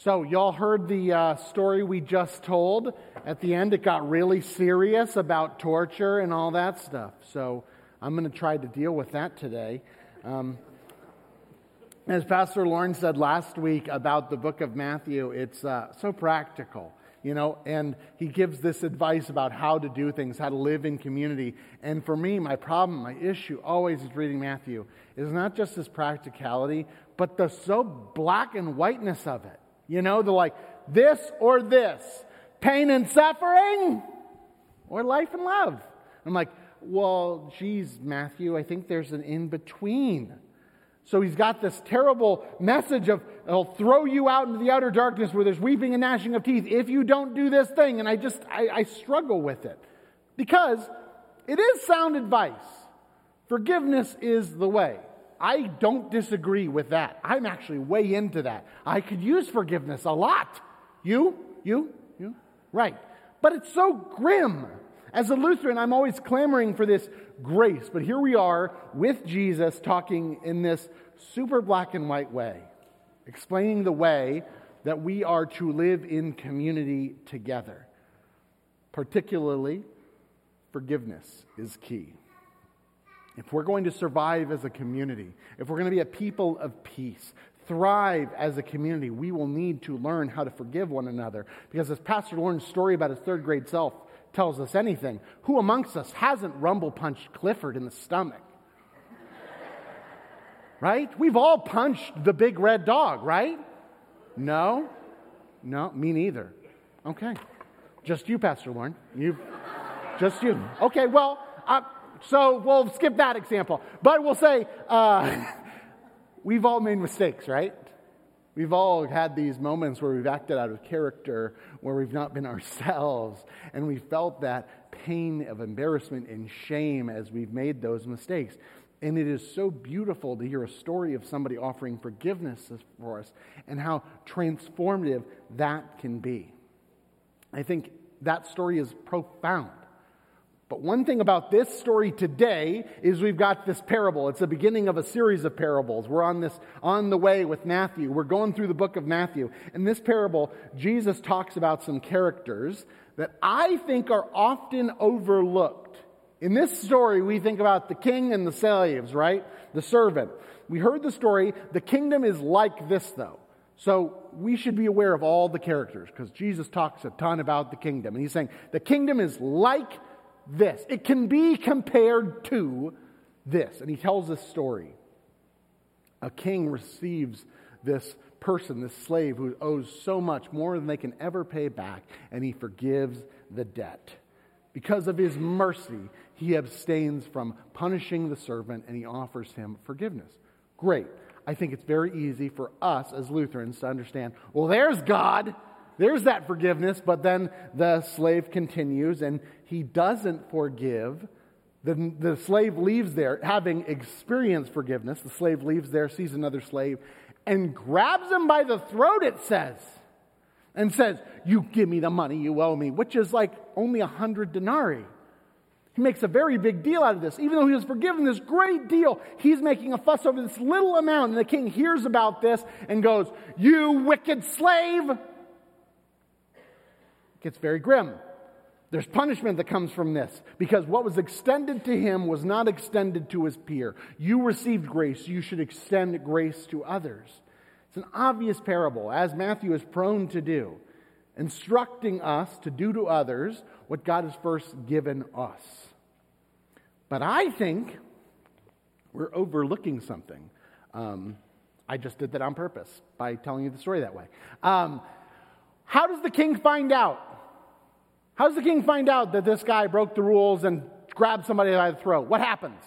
So, y'all heard the uh, story we just told. At the end, it got really serious about torture and all that stuff. So, I'm going to try to deal with that today. Um, as Pastor Lauren said last week about the book of Matthew, it's uh, so practical, you know, and he gives this advice about how to do things, how to live in community. And for me, my problem, my issue always is reading Matthew is not just this practicality, but the so black and whiteness of it. You know, they're like this or this pain and suffering or life and love. I'm like, well, geez, Matthew, I think there's an in between. So he's got this terrible message of, I'll throw you out into the outer darkness where there's weeping and gnashing of teeth if you don't do this thing. And I just, I, I struggle with it because it is sound advice. Forgiveness is the way. I don't disagree with that. I'm actually way into that. I could use forgiveness a lot. You? You? You? Right. But it's so grim. As a Lutheran, I'm always clamoring for this grace. But here we are with Jesus talking in this super black and white way, explaining the way that we are to live in community together. Particularly, forgiveness is key. If we're going to survive as a community, if we're going to be a people of peace, thrive as a community, we will need to learn how to forgive one another. Because as Pastor Lauren's story about his third grade self tells us anything, who amongst us hasn't rumble punched Clifford in the stomach? right? We've all punched the big red dog, right? No? No, me neither. Okay. Just you, Pastor Lauren. You, just you. Okay, well, uh, so we'll skip that example. But we'll say uh, we've all made mistakes, right? We've all had these moments where we've acted out of character, where we've not been ourselves, and we felt that pain of embarrassment and shame as we've made those mistakes. And it is so beautiful to hear a story of somebody offering forgiveness for us and how transformative that can be. I think that story is profound. But one thing about this story today is we've got this parable. It's the beginning of a series of parables. We're on this on the way with Matthew. We're going through the book of Matthew. In this parable, Jesus talks about some characters that I think are often overlooked. In this story, we think about the king and the slaves, right? The servant. We heard the story. The kingdom is like this, though. So we should be aware of all the characters because Jesus talks a ton about the kingdom. And he's saying the kingdom is like this. It can be compared to this. And he tells this story. A king receives this person, this slave who owes so much more than they can ever pay back, and he forgives the debt. Because of his mercy, he abstains from punishing the servant and he offers him forgiveness. Great. I think it's very easy for us as Lutherans to understand well, there's God. There's that forgiveness, but then the slave continues and he doesn't forgive. The, the slave leaves there, having experienced forgiveness. The slave leaves there, sees another slave, and grabs him by the throat, it says, and says, You give me the money you owe me, which is like only a hundred denarii. He makes a very big deal out of this. Even though he was forgiven this great deal, he's making a fuss over this little amount. And the king hears about this and goes, You wicked slave! Gets very grim. There's punishment that comes from this because what was extended to him was not extended to his peer. You received grace, you should extend grace to others. It's an obvious parable, as Matthew is prone to do, instructing us to do to others what God has first given us. But I think we're overlooking something. Um, I just did that on purpose by telling you the story that way. Um, how does the king find out? How does the king find out that this guy broke the rules and grabbed somebody by the throat? What happens?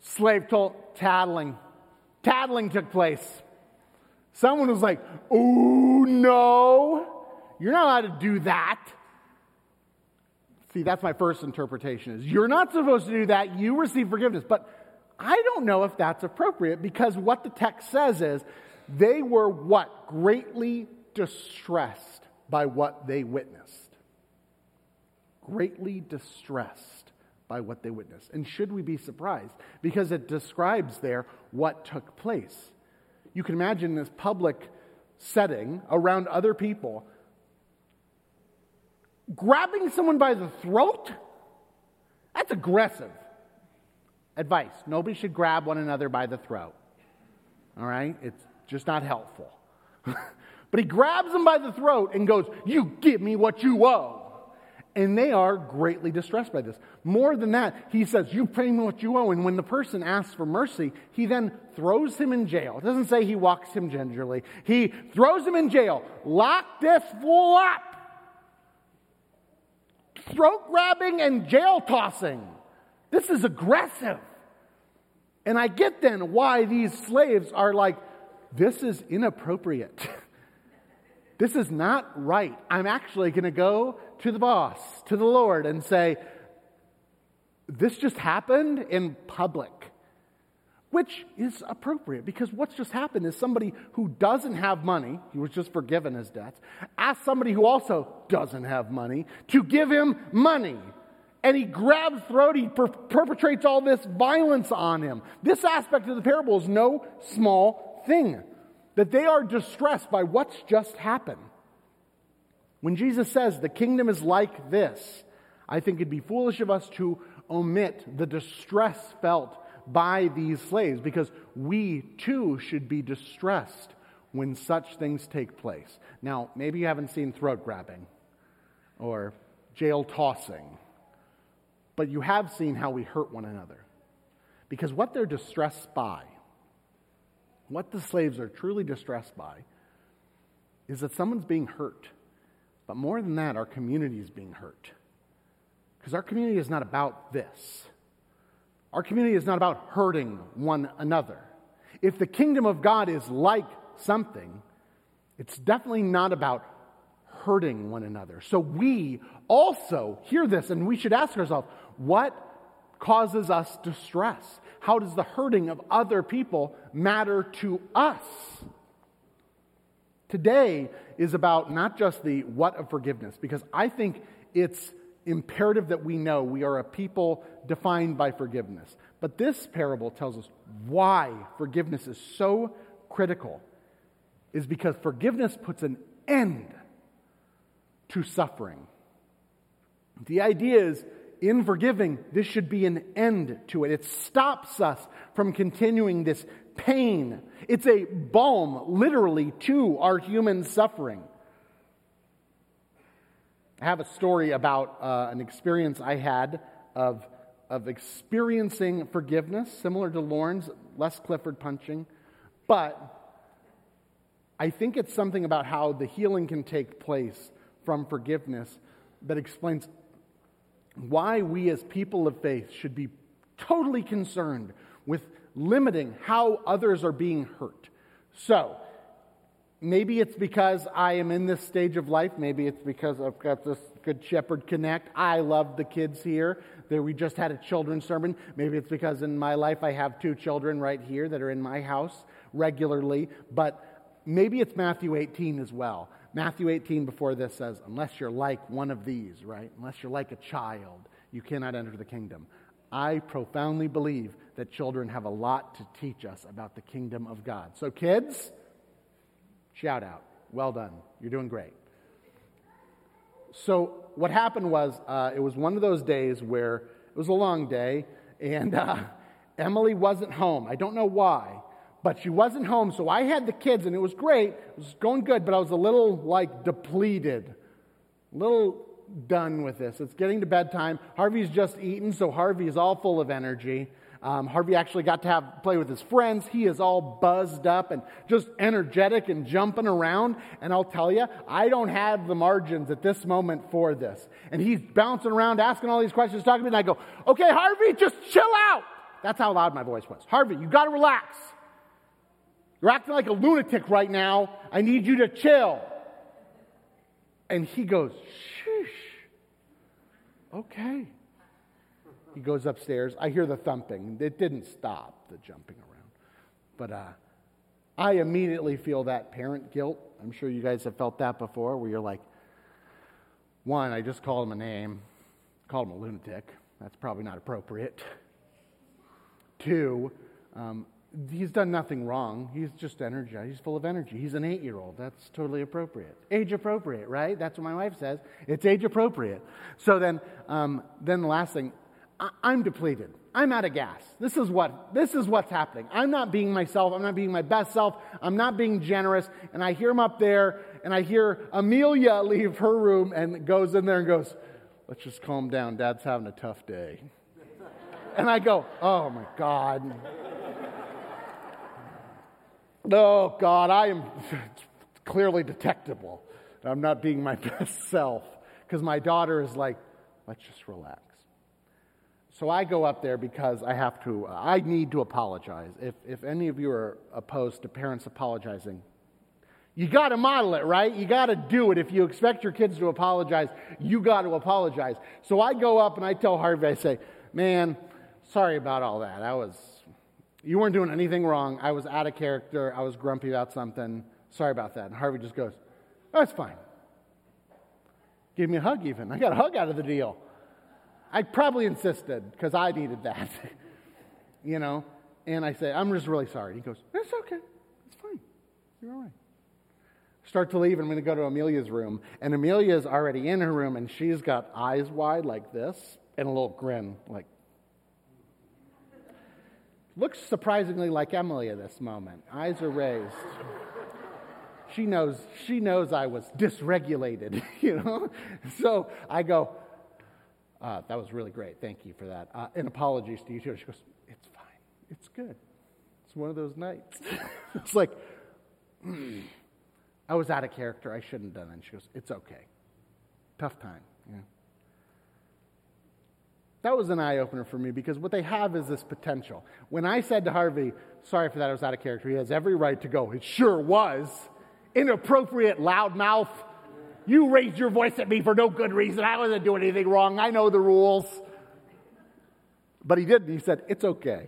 Slave told tattling. Tattling took place. Someone was like, Oh no, you're not allowed to do that. See, that's my first interpretation is you're not supposed to do that. You receive forgiveness. But I don't know if that's appropriate because what the text says is they were what? Greatly distressed by what they witnessed. Greatly distressed by what they witnessed. And should we be surprised? Because it describes there what took place. You can imagine this public setting around other people, grabbing someone by the throat, that's aggressive. Advice nobody should grab one another by the throat. All right? It's just not helpful. but he grabs them by the throat and goes, You give me what you owe. And they are greatly distressed by this. More than that, he says, You pay me what you owe. And when the person asks for mercy, he then throws him in jail. It doesn't say he walks him gingerly, he throws him in jail. Lock this fool up. Throat grabbing and jail tossing. This is aggressive. And I get then why these slaves are like, This is inappropriate. this is not right. I'm actually going to go to the boss, to the Lord, and say, This just happened in public. Which is appropriate because what's just happened is somebody who doesn't have money, he was just forgiven his debts, asked somebody who also doesn't have money to give him money. And he grabs throat, he per- perpetrates all this violence on him. This aspect of the parable is no small thing. That they are distressed by what's just happened. When Jesus says the kingdom is like this, I think it'd be foolish of us to omit the distress felt by these slaves because we too should be distressed when such things take place. Now, maybe you haven't seen throat grabbing or jail tossing, but you have seen how we hurt one another. Because what they're distressed by, what the slaves are truly distressed by, is that someone's being hurt but more than that, our community is being hurt. Because our community is not about this. Our community is not about hurting one another. If the kingdom of God is like something, it's definitely not about hurting one another. So we also hear this and we should ask ourselves what causes us distress? How does the hurting of other people matter to us? Today is about not just the what of forgiveness, because I think it's imperative that we know we are a people defined by forgiveness. But this parable tells us why forgiveness is so critical, is because forgiveness puts an end to suffering. The idea is in forgiving, this should be an end to it. It stops us from continuing this pain. It's a balm, literally, to our human suffering. I have a story about uh, an experience I had of, of experiencing forgiveness, similar to Lauren's, less Clifford punching, but I think it's something about how the healing can take place from forgiveness that explains why we as people of faith should be totally concerned with limiting how others are being hurt. So, maybe it's because I am in this stage of life. Maybe it's because I've got this Good Shepherd Connect. I love the kids here. There, we just had a children's sermon. Maybe it's because in my life I have two children right here that are in my house regularly. But maybe it's Matthew 18 as well. Matthew 18 before this says, unless you're like one of these, right? Unless you're like a child, you cannot enter the kingdom. I profoundly believe that children have a lot to teach us about the kingdom of God. So, kids, shout out. Well done. You're doing great. So, what happened was, uh, it was one of those days where it was a long day, and uh, Emily wasn't home. I don't know why, but she wasn't home. So, I had the kids, and it was great. It was going good, but I was a little like depleted, a little done with this. It's getting to bedtime. Harvey's just eaten, so Harvey is all full of energy. Um, Harvey actually got to have play with his friends. He is all buzzed up and just energetic and jumping around. And I'll tell you, I don't have the margins at this moment for this. And he's bouncing around, asking all these questions, talking to me, and I go, "Okay, Harvey, just chill out." That's how loud my voice was. Harvey, you got to relax. You're acting like a lunatic right now. I need you to chill. And he goes, Shh. Okay. He goes upstairs. I hear the thumping. It didn't stop the jumping around. But uh, I immediately feel that parent guilt. I'm sure you guys have felt that before, where you're like, one, I just called him a name, called him a lunatic. That's probably not appropriate. Two, um, he's done nothing wrong. He's just energized. He's full of energy. He's an eight year old. That's totally appropriate. Age appropriate, right? That's what my wife says. It's age appropriate. So then, um, then the last thing, I- I'm depleted. I'm out of gas. This is what this is what's happening. I'm not being myself. I'm not being my best self. I'm not being generous. And I hear him up there, and I hear Amelia leave her room and goes in there and goes, "Let's just calm down. Dad's having a tough day." And I go, "Oh my God." Oh God, I am clearly detectable. I'm not being my best self because my daughter is like, let's just relax. So I go up there because I have to, uh, I need to apologize. If, if any of you are opposed to parents apologizing, you got to model it, right? You got to do it. If you expect your kids to apologize, you got to apologize. So I go up and I tell Harvey, I say, man, sorry about all that. I was, you weren't doing anything wrong. I was out of character. I was grumpy about something. Sorry about that. And Harvey just goes, that's oh, fine. Give me a hug, even. I got a hug out of the deal. I probably insisted because I needed that, you know. And I say, I'm just really sorry. He goes, It's okay. It's fine. You're all right. Start to leave, and I'm going to go to Amelia's room. And Amelia's already in her room, and she's got eyes wide like this and a little grin, like, looks surprisingly like Emily at this moment. Eyes are raised. she knows, she knows I was dysregulated, you know? So I go, uh, that was really great. Thank you for that. Uh, and apologies to you too. She goes, It's fine. It's good. It's one of those nights. it's like, mm, I was out of character. I shouldn't have done that. she goes, It's okay. Tough time. Yeah. That was an eye opener for me because what they have is this potential. When I said to Harvey, Sorry for that, I was out of character, he has every right to go. It sure was. Inappropriate loudmouth you raised your voice at me for no good reason. I wasn't doing anything wrong. I know the rules. But he didn't. He said, It's okay.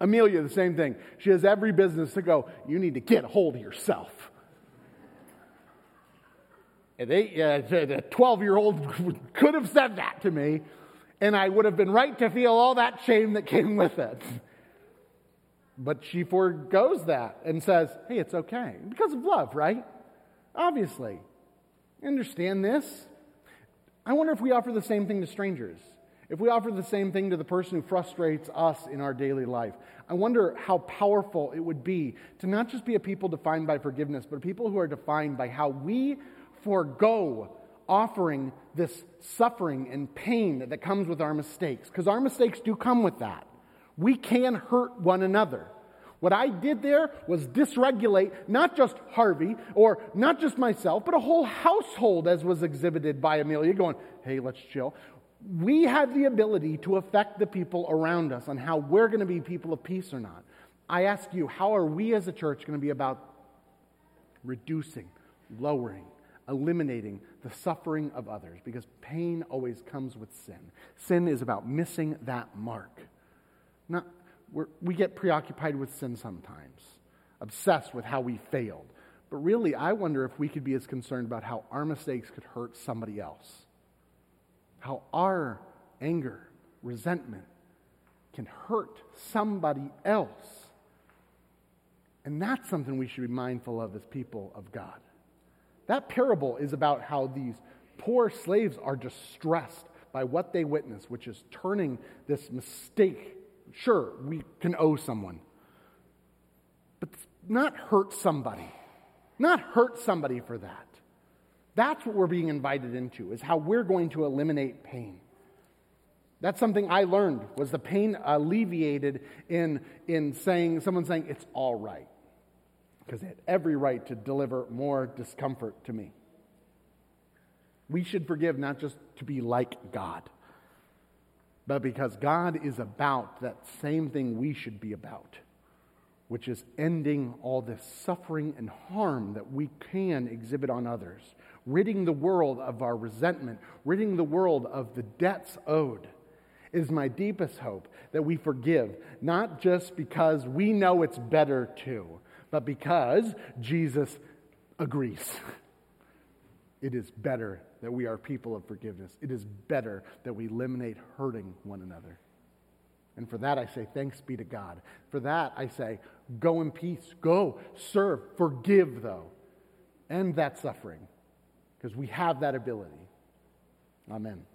Amelia, the same thing. She has every business to go, You need to get a hold of yourself. And they, uh, a 12 year old could have said that to me, and I would have been right to feel all that shame that came with it. But she foregoes that and says, Hey, it's okay. Because of love, right? Obviously. Understand this? I wonder if we offer the same thing to strangers. If we offer the same thing to the person who frustrates us in our daily life, I wonder how powerful it would be to not just be a people defined by forgiveness, but a people who are defined by how we forego offering this suffering and pain that comes with our mistakes. Because our mistakes do come with that. We can hurt one another. What I did there was dysregulate not just Harvey or not just myself, but a whole household, as was exhibited by Amelia, going, hey, let's chill. We have the ability to affect the people around us on how we're going to be people of peace or not. I ask you, how are we as a church going to be about reducing, lowering, eliminating the suffering of others? Because pain always comes with sin. Sin is about missing that mark. Not, we get preoccupied with sin sometimes, obsessed with how we failed. But really, I wonder if we could be as concerned about how our mistakes could hurt somebody else. How our anger, resentment can hurt somebody else. And that's something we should be mindful of as people of God. That parable is about how these poor slaves are distressed by what they witness, which is turning this mistake Sure, we can owe someone, but not hurt somebody. Not hurt somebody for that. That's what we're being invited into, is how we're going to eliminate pain. That's something I learned was the pain alleviated in, in saying, someone saying, it's all right. Because they had every right to deliver more discomfort to me. We should forgive not just to be like God, but because God is about that same thing we should be about, which is ending all this suffering and harm that we can exhibit on others, ridding the world of our resentment, ridding the world of the debts owed. Is my deepest hope that we forgive, not just because we know it's better to, but because Jesus agrees. It is better that we are people of forgiveness. It is better that we eliminate hurting one another. And for that, I say, thanks be to God. For that, I say, go in peace. Go, serve, forgive, though. End that suffering because we have that ability. Amen.